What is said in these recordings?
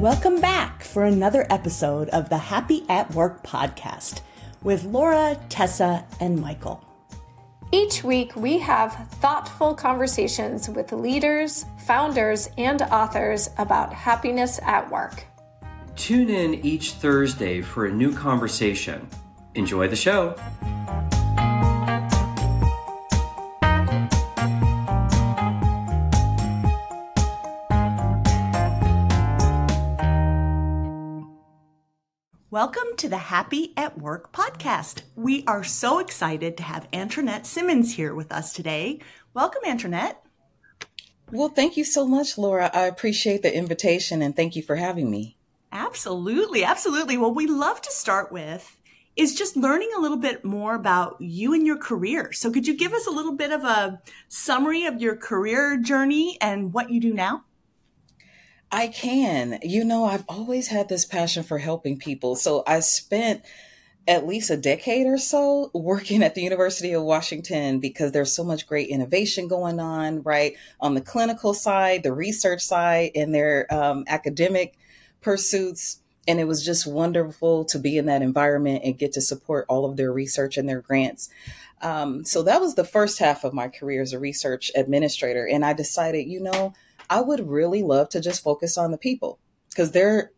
Welcome back for another episode of the Happy at Work podcast with Laura, Tessa, and Michael. Each week, we have thoughtful conversations with leaders, founders, and authors about happiness at work. Tune in each Thursday for a new conversation. Enjoy the show. Welcome to the Happy at Work podcast. We are so excited to have Antronette Simmons here with us today. Welcome, Antronette. Well, thank you so much, Laura. I appreciate the invitation and thank you for having me. Absolutely, absolutely. Well, we love to start with is just learning a little bit more about you and your career. So, could you give us a little bit of a summary of your career journey and what you do now? I can. You know, I've always had this passion for helping people. So I spent at least a decade or so working at the University of Washington because there's so much great innovation going on, right? On the clinical side, the research side, and their um, academic pursuits. And it was just wonderful to be in that environment and get to support all of their research and their grants. Um, so that was the first half of my career as a research administrator. And I decided, you know, I would really love to just focus on the people because they're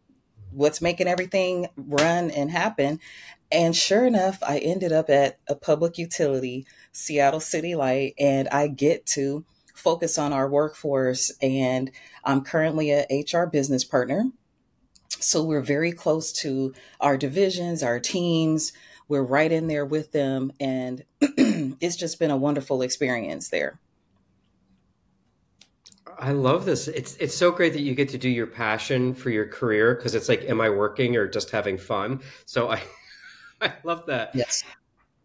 what's making everything run and happen. And sure enough, I ended up at a public utility, Seattle City Light, and I get to focus on our workforce. And I'm currently a HR business partner. So we're very close to our divisions, our teams. We're right in there with them. And it's just been a wonderful experience there. I love this. It's it's so great that you get to do your passion for your career because it's like, am I working or just having fun? So I I love that. Yes.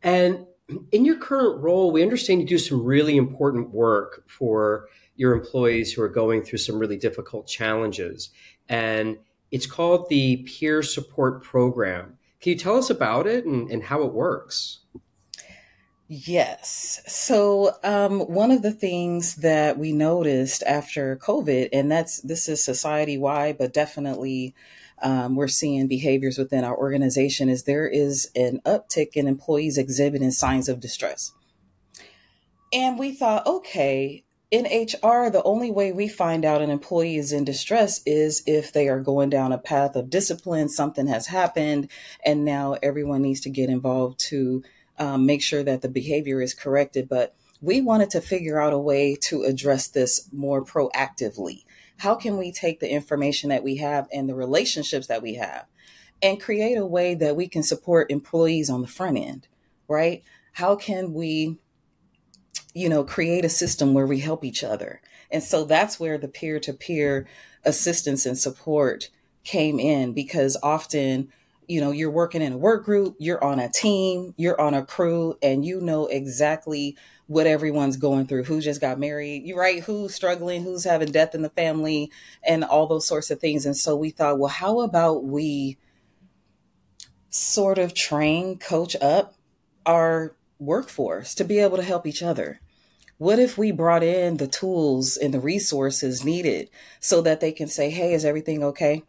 And in your current role, we understand you do some really important work for your employees who are going through some really difficult challenges. And it's called the Peer Support Program. Can you tell us about it and, and how it works? Yes. So, um, one of the things that we noticed after COVID, and that's this is society wide, but definitely um, we're seeing behaviors within our organization, is there is an uptick in employees exhibiting signs of distress. And we thought, okay, in HR, the only way we find out an employee is in distress is if they are going down a path of discipline, something has happened, and now everyone needs to get involved to um, make sure that the behavior is corrected. But we wanted to figure out a way to address this more proactively. How can we take the information that we have and the relationships that we have and create a way that we can support employees on the front end, right? How can we, you know, create a system where we help each other? And so that's where the peer to peer assistance and support came in because often you know, you're working in a work group, you're on a team, you're on a crew, and you know exactly what everyone's going through. Who just got married you right? Who's struggling who's having death in the family and all those sorts of things. And so we thought well how about we sort of train coach up our workforce to be able to help each other? What if we brought in the tools and the resources needed so that they can say hey is everything okay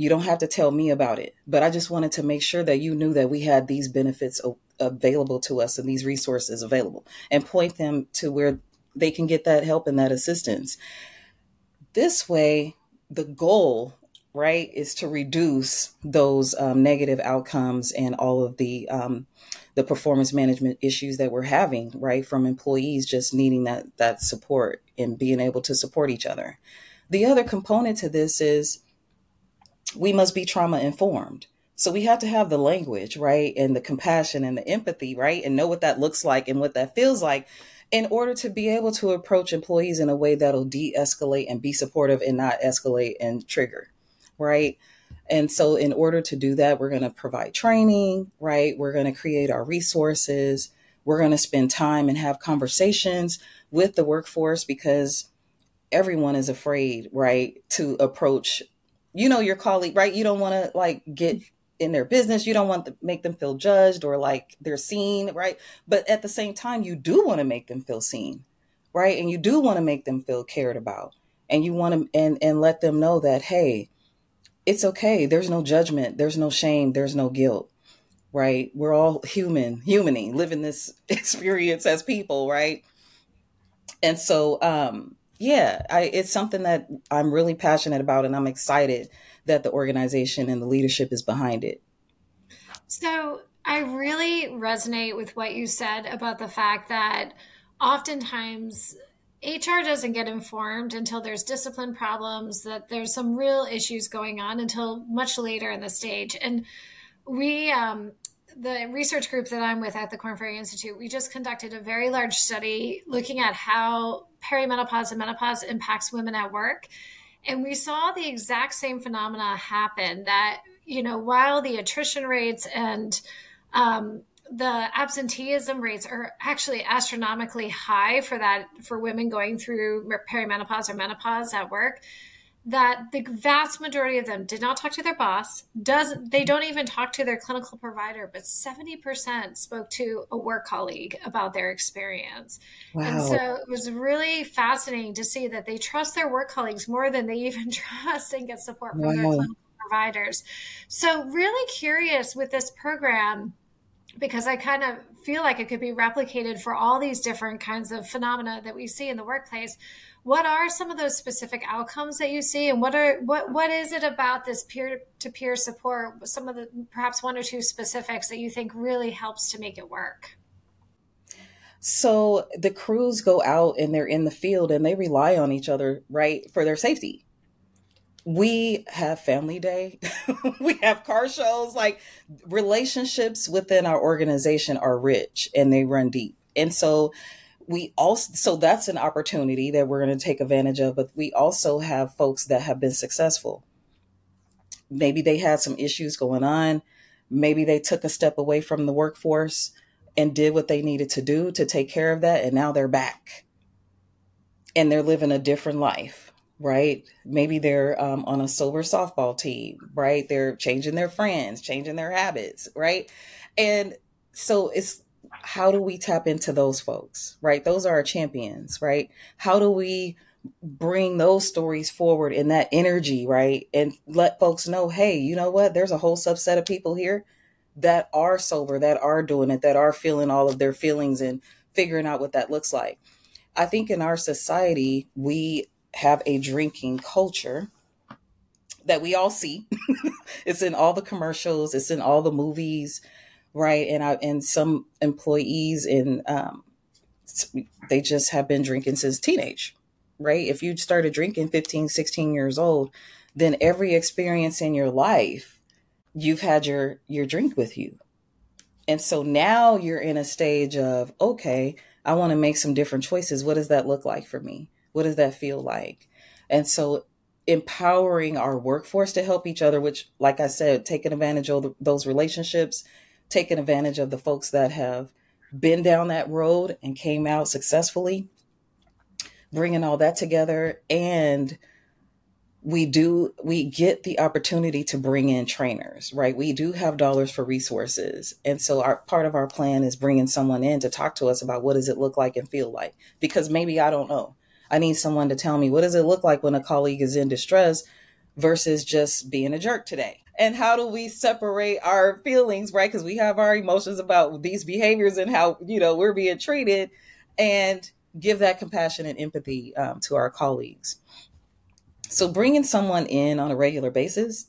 you don't have to tell me about it, but I just wanted to make sure that you knew that we had these benefits available to us and these resources available and point them to where they can get that help and that assistance. This way, the goal, right, is to reduce those um, negative outcomes and all of the um, the performance management issues that we're having, right, from employees just needing that that support and being able to support each other. The other component to this is we must be trauma informed. So we have to have the language, right? And the compassion and the empathy, right? And know what that looks like and what that feels like in order to be able to approach employees in a way that'll de escalate and be supportive and not escalate and trigger, right? And so, in order to do that, we're going to provide training, right? We're going to create our resources. We're going to spend time and have conversations with the workforce because everyone is afraid, right, to approach you know your colleague, right? You don't want to like get in their business. You don't want to make them feel judged or like they're seen, right? But at the same time, you do want to make them feel seen, right? And you do want to make them feel cared about. And you want to and and let them know that hey, it's okay. There's no judgment, there's no shame, there's no guilt, right? We're all human, humaning, living this experience as people, right? And so, um, yeah, I, it's something that I'm really passionate about, and I'm excited that the organization and the leadership is behind it. So, I really resonate with what you said about the fact that oftentimes HR doesn't get informed until there's discipline problems, that there's some real issues going on until much later in the stage. And we, um, the research group that I'm with at the Korn Ferry Institute, we just conducted a very large study looking at how perimenopause and menopause impacts women at work. And we saw the exact same phenomena happen that, you know, while the attrition rates and um, the absenteeism rates are actually astronomically high for that for women going through perimenopause or menopause at work that the vast majority of them did not talk to their boss does they don't even talk to their clinical provider but 70% spoke to a work colleague about their experience wow. and so it was really fascinating to see that they trust their work colleagues more than they even trust and get support from wow. their clinical providers so really curious with this program because I kind of feel like it could be replicated for all these different kinds of phenomena that we see in the workplace. What are some of those specific outcomes that you see, and what are what what is it about this peer to peer support? Some of the perhaps one or two specifics that you think really helps to make it work. So the crews go out and they're in the field and they rely on each other, right, for their safety we have family day we have car shows like relationships within our organization are rich and they run deep and so we also so that's an opportunity that we're going to take advantage of but we also have folks that have been successful maybe they had some issues going on maybe they took a step away from the workforce and did what they needed to do to take care of that and now they're back and they're living a different life right? Maybe they're um, on a sober softball team, right? They're changing their friends, changing their habits, right? And so it's how do we tap into those folks, right? Those are our champions, right? How do we bring those stories forward in that energy, right? And let folks know, hey, you know what? There's a whole subset of people here that are sober, that are doing it, that are feeling all of their feelings and figuring out what that looks like. I think in our society, we have a drinking culture that we all see. it's in all the commercials, it's in all the movies, right? And I and some employees in um, they just have been drinking since teenage, right? If you started drinking 15, 16 years old, then every experience in your life, you've had your your drink with you. And so now you're in a stage of, okay, I want to make some different choices. What does that look like for me? What does that feel like? And so empowering our workforce to help each other, which, like I said, taking advantage of those relationships, taking advantage of the folks that have been down that road and came out successfully, bringing all that together. And we do, we get the opportunity to bring in trainers, right? We do have dollars for resources. And so our part of our plan is bringing someone in to talk to us about what does it look like and feel like, because maybe I don't know I need someone to tell me what does it look like when a colleague is in distress versus just being a jerk today. And how do we separate our feelings, right? Because we have our emotions about these behaviors and how, you know, we're being treated and give that compassion and empathy um, to our colleagues. So bringing someone in on a regular basis,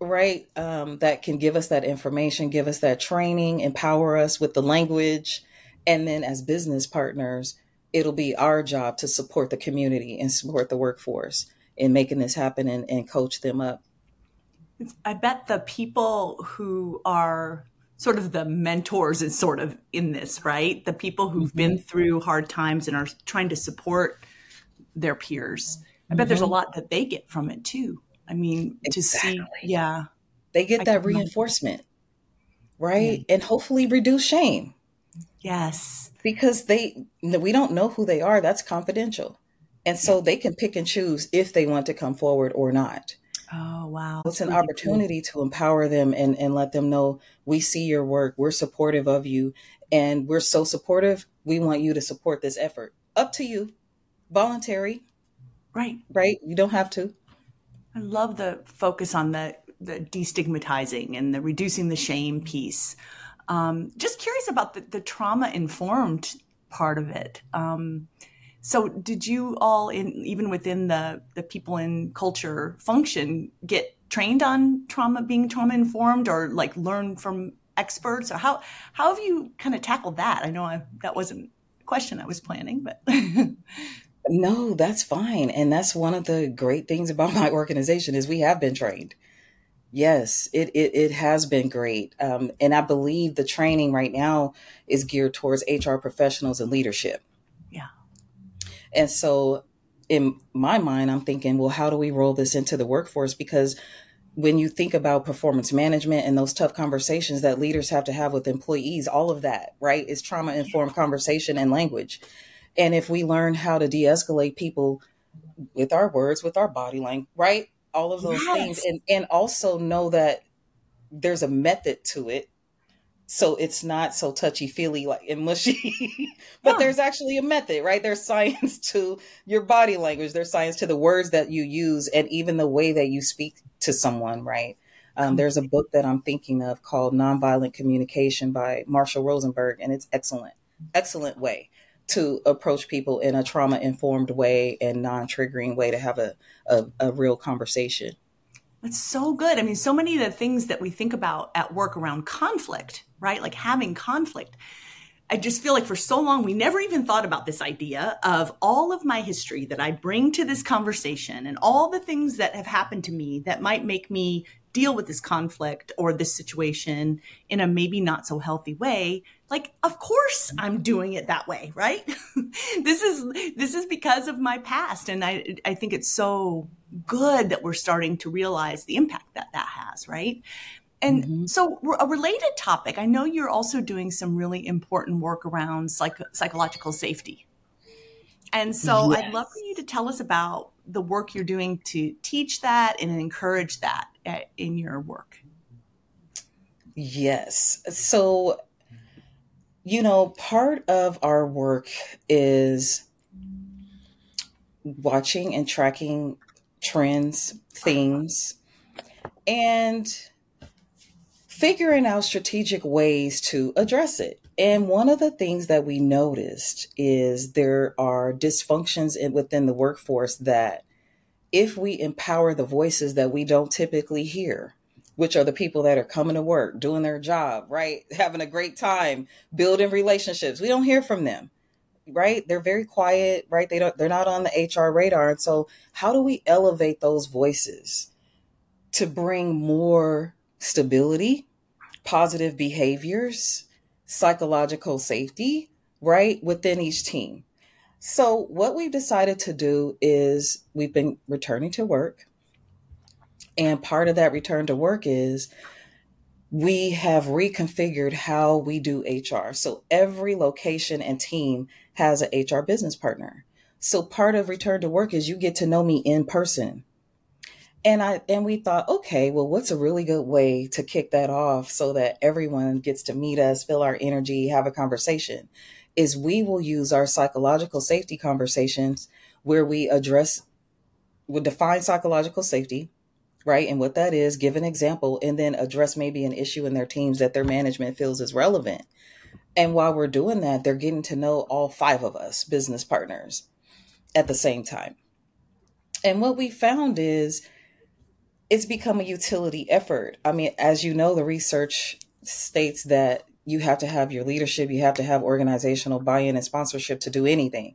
right, um, that can give us that information, give us that training, empower us with the language, and then as business partners, it'll be our job to support the community and support the workforce in making this happen and, and coach them up. I bet the people who are sort of the mentors is sort of in this, right? The people who've mm-hmm. been through hard times and are trying to support their peers. I bet mm-hmm. there's a mm-hmm. lot that they get from it too. I mean, exactly. to see, yeah. They get that reinforcement, right? Yeah. And hopefully reduce shame. Yes because they we don't know who they are that's confidential and so they can pick and choose if they want to come forward or not oh wow. It's an opportunity to empower them and and let them know we see your work. We're supportive of you and we're so supportive. We want you to support this effort. Up to you. Voluntary. Right. Right? You don't have to. I love the focus on the the destigmatizing and the reducing the shame piece. Um, just curious about the, the trauma informed part of it. Um, so, did you all, in even within the the people in culture function, get trained on trauma, being trauma informed, or like learn from experts, or how how have you kind of tackled that? I know I, that wasn't a question I was planning, but. no, that's fine, and that's one of the great things about my organization is we have been trained. Yes, it, it, it has been great. Um, and I believe the training right now is geared towards HR professionals and leadership. And so in my mind, I'm thinking, well, how do we roll this into the workforce? Because when you think about performance management and those tough conversations that leaders have to have with employees, all of that, right, is trauma informed conversation and language. And if we learn how to de escalate people with our words, with our body language, right? all of those yes. things and and also know that there's a method to it so it's not so touchy feely like and mushy but yeah. there's actually a method right there's science to your body language there's science to the words that you use and even the way that you speak to someone right um, there's a book that i'm thinking of called nonviolent communication by marshall rosenberg and it's excellent excellent way to approach people in a trauma informed way and non triggering way to have a, a, a, real conversation. That's so good. I mean, so many of the things that we think about at work around conflict, right? Like having conflict. I just feel like for so long, we never even thought about this idea of all of my history that I bring to this conversation and all the things that have happened to me that might make me deal with this conflict or this situation in a maybe not so healthy way like of course i'm doing it that way right this is this is because of my past and i i think it's so good that we're starting to realize the impact that that has right and mm-hmm. so a related topic i know you're also doing some really important work around psych- psychological safety and so yes. i'd love for you to tell us about the work you're doing to teach that and encourage that in your work yes so you know, part of our work is watching and tracking trends, themes, and figuring out strategic ways to address it. And one of the things that we noticed is there are dysfunctions in, within the workforce that if we empower the voices that we don't typically hear, which are the people that are coming to work, doing their job, right? Having a great time, building relationships. We don't hear from them, right? They're very quiet, right? They don't they're not on the HR radar. And so how do we elevate those voices to bring more stability, positive behaviors, psychological safety, right, within each team? So what we've decided to do is we've been returning to work and part of that return to work is we have reconfigured how we do HR. So every location and team has an HR business partner. So part of return to work is you get to know me in person. And I and we thought, okay, well, what's a really good way to kick that off so that everyone gets to meet us, feel our energy, have a conversation? Is we will use our psychological safety conversations where we address, we define psychological safety, right? And what that is, give an example, and then address maybe an issue in their teams that their management feels is relevant. And while we're doing that, they're getting to know all five of us business partners at the same time. And what we found is it's become a utility effort. I mean, as you know, the research states that you have to have your leadership, you have to have organizational buy in and sponsorship to do anything.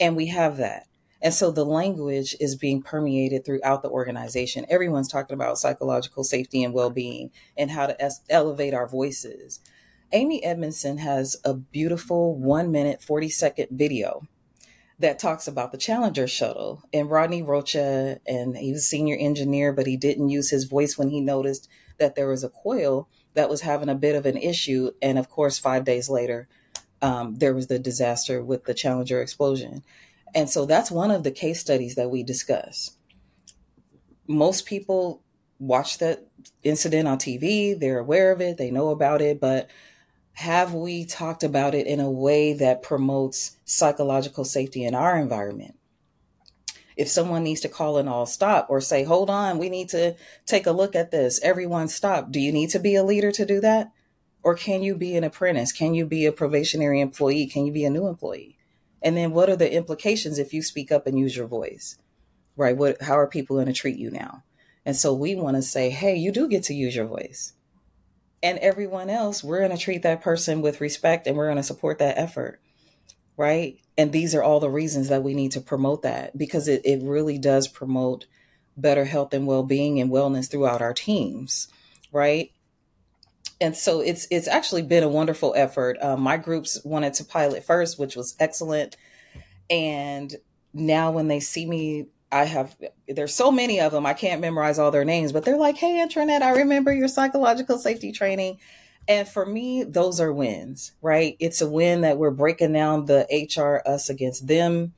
And we have that. And so the language is being permeated throughout the organization. Everyone's talking about psychological safety and well being and how to es- elevate our voices. Amy Edmondson has a beautiful one minute, 40 second video that talks about the Challenger shuttle. And Rodney Rocha, and he was senior engineer, but he didn't use his voice when he noticed that there was a coil that was having a bit of an issue. And of course, five days later, um, there was the disaster with the Challenger explosion. And so that's one of the case studies that we discuss. Most people watch that incident on TV, they're aware of it, they know about it, but have we talked about it in a way that promotes psychological safety in our environment? If someone needs to call an all stop or say, hold on, we need to take a look at this, everyone stop. Do you need to be a leader to do that? Or can you be an apprentice? Can you be a probationary employee? Can you be a new employee? And then what are the implications if you speak up and use your voice? Right? What how are people going to treat you now? And so we want to say, hey, you do get to use your voice. And everyone else, we're going to treat that person with respect and we're going to support that effort. Right. And these are all the reasons that we need to promote that because it, it really does promote better health and well being and wellness throughout our teams. Right and so it's it's actually been a wonderful effort. Um, my groups wanted to pilot first, which was excellent, and now when they see me, I have there's so many of them I can't memorize all their names, but they're like, "Hey, Antronette, I remember your psychological safety training." And for me, those are wins, right? It's a win that we're breaking down the HR us against them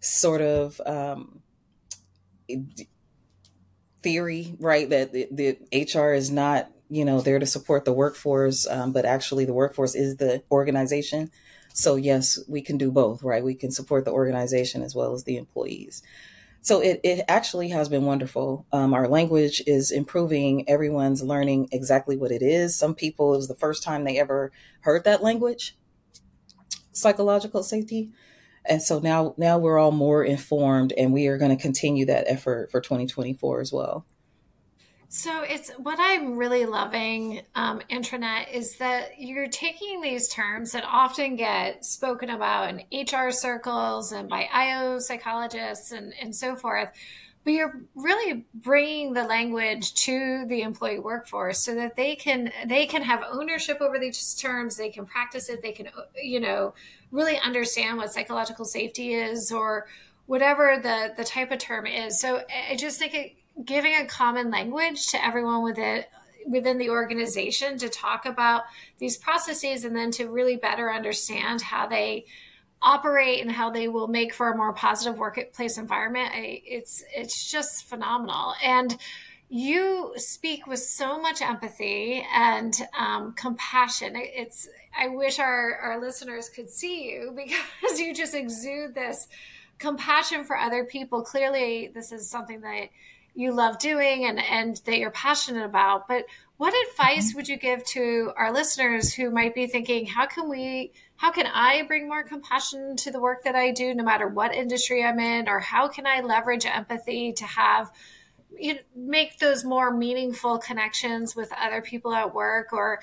sort of um, theory, right? That the, the HR is not you know there to support the workforce um, but actually the workforce is the organization so yes we can do both right we can support the organization as well as the employees so it, it actually has been wonderful. Um, our language is improving. Everyone's learning exactly what it is. Some people it was the first time they ever heard that language psychological safety. And so now now we're all more informed and we are going to continue that effort for 2024 as well so it's what I'm really loving, um, Antronette, is that you're taking these terms that often get spoken about in HR circles and by IO psychologists and, and so forth, but you're really bringing the language to the employee workforce so that they can they can have ownership over these terms, they can practice it, they can you know really understand what psychological safety is or whatever the the type of term is. So I just think it giving a common language to everyone within within the organization to talk about these processes and then to really better understand how they operate and how they will make for a more positive workplace environment. It's it's just phenomenal. And you speak with so much empathy and um, compassion. It's i wish our, our listeners could see you because you just exude this compassion for other people. Clearly this is something that you love doing and, and that you're passionate about. But what advice mm-hmm. would you give to our listeners who might be thinking, how can we, how can I bring more compassion to the work that I do, no matter what industry I'm in, or how can I leverage empathy to have, you know, make those more meaningful connections with other people at work or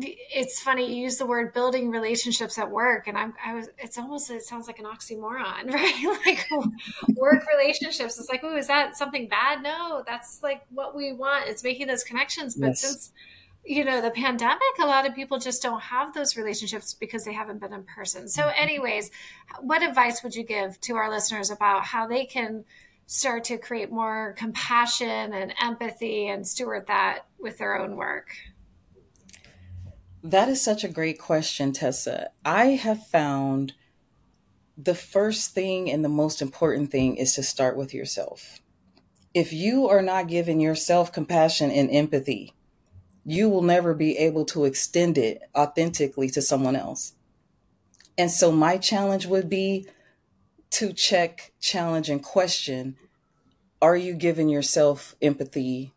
it's funny you use the word building relationships at work and i'm i was it's almost it sounds like an oxymoron right like work relationships it's like oh is that something bad no that's like what we want it's making those connections but yes. since you know the pandemic a lot of people just don't have those relationships because they haven't been in person so mm-hmm. anyways what advice would you give to our listeners about how they can start to create more compassion and empathy and steward that with their own work that is such a great question, Tessa. I have found the first thing and the most important thing is to start with yourself. If you are not giving yourself compassion and empathy, you will never be able to extend it authentically to someone else. And so, my challenge would be to check, challenge, and question Are you giving yourself empathy?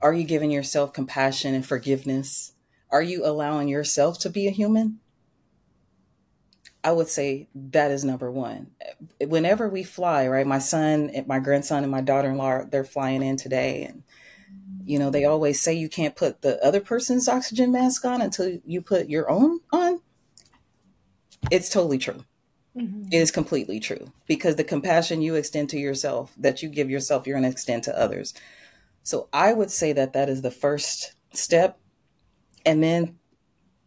Are you giving yourself compassion and forgiveness? Are you allowing yourself to be a human? I would say that is number one. Whenever we fly, right? My son, my grandson, and my daughter in law, they're flying in today. And, you know, they always say you can't put the other person's oxygen mask on until you put your own on. It's totally true. Mm-hmm. It is completely true because the compassion you extend to yourself, that you give yourself, you're going to extend to others. So I would say that that is the first step and then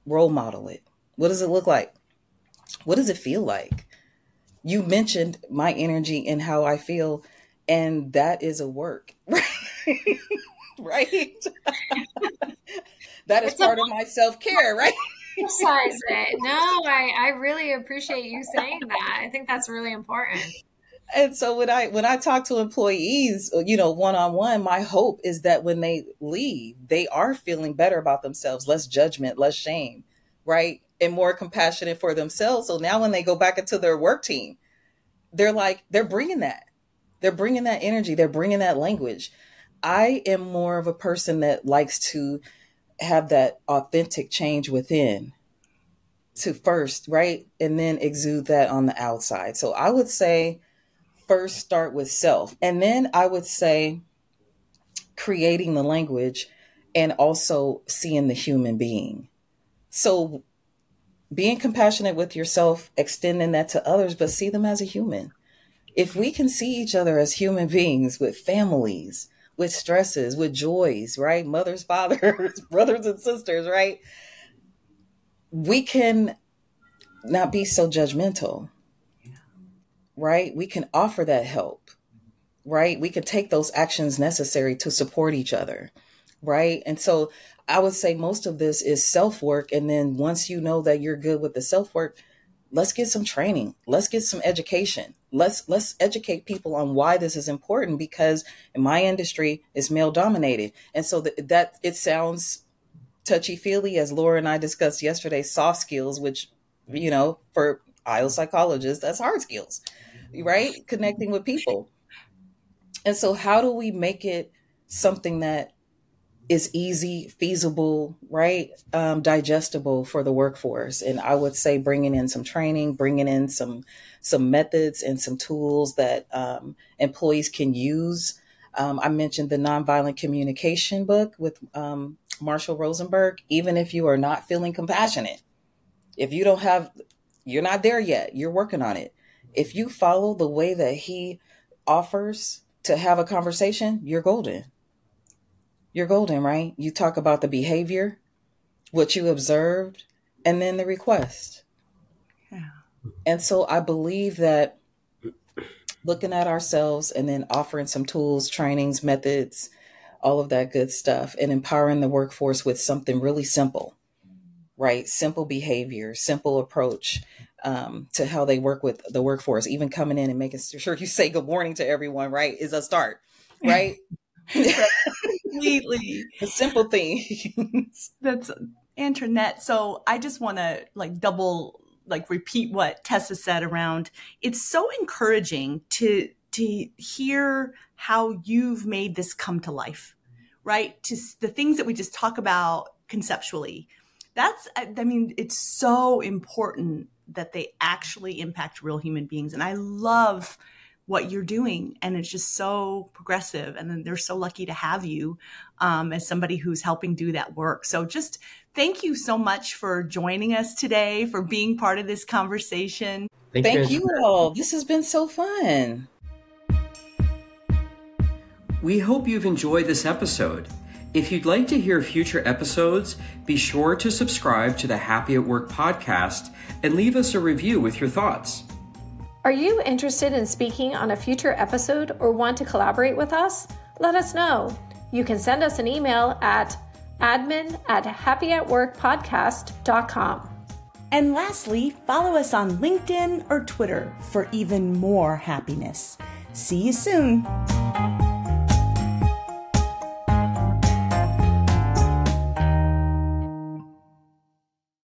role model it. What does it look like? What does it feel like? You mentioned my energy and how I feel, and that is a work, right? right? that is it's part a- of my self care, right? Exercise it. No, I, I really appreciate you saying that. I think that's really important and so when I when I talk to employees, you know, one on one, my hope is that when they leave, they are feeling better about themselves, less judgment, less shame, right? And more compassionate for themselves. So now when they go back into their work team, they're like they're bringing that. They're bringing that energy, they're bringing that language. I am more of a person that likes to have that authentic change within to first, right? And then exude that on the outside. So I would say first start with self. And then I would say creating the language and also seeing the human being. So being compassionate with yourself, extending that to others, but see them as a human. If we can see each other as human beings with families, with stresses, with joys, right? Mothers, fathers, brothers, and sisters, right? We can not be so judgmental, right? We can offer that help, right? We can take those actions necessary to support each other, right? And so I would say most of this is self work. And then once you know that you're good with the self work, let's get some training. Let's get some education. Let's let's educate people on why this is important because in my industry it's male dominated. And so that, that it sounds touchy feely as Laura and I discussed yesterday, soft skills, which, you know, for IO psychologists, that's hard skills, right? Connecting with people. And so how do we make it something that is easy, feasible, right? Um, digestible for the workforce. And I would say bringing in some training, bringing in some some methods and some tools that um, employees can use. Um, I mentioned the nonviolent communication book with um, Marshall Rosenberg. Even if you are not feeling compassionate, if you don't have, you're not there yet. You're working on it. If you follow the way that he offers to have a conversation, you're golden you're golden, right? You talk about the behavior, what you observed, and then the request. Yeah. And so I believe that looking at ourselves and then offering some tools, trainings, methods, all of that good stuff, and empowering the workforce with something really simple, right? Simple behavior, simple approach um, to how they work with the workforce, even coming in and making sure you say good morning to everyone, right? Is a start, right? completely the simple things. That's Antronette. So I just want to like double like repeat what Tessa said around it's so encouraging to to hear how you've made this come to life right to the things that we just talk about conceptually that's i mean it's so important that they actually impact real human beings and i love what you're doing and it's just so progressive and then they're so lucky to have you um, as somebody who's helping do that work. So just thank you so much for joining us today for being part of this conversation. Thank, thank you, you all. this has been so fun. We hope you've enjoyed this episode if you'd like to hear future episodes be sure to subscribe to the happy at work podcast and leave us a review with your thoughts are you interested in speaking on a future episode or want to collaborate with us? Let us know. You can send us an email at admin at happyatworkpodcast.com. And lastly, follow us on LinkedIn or Twitter for even more happiness. See you soon.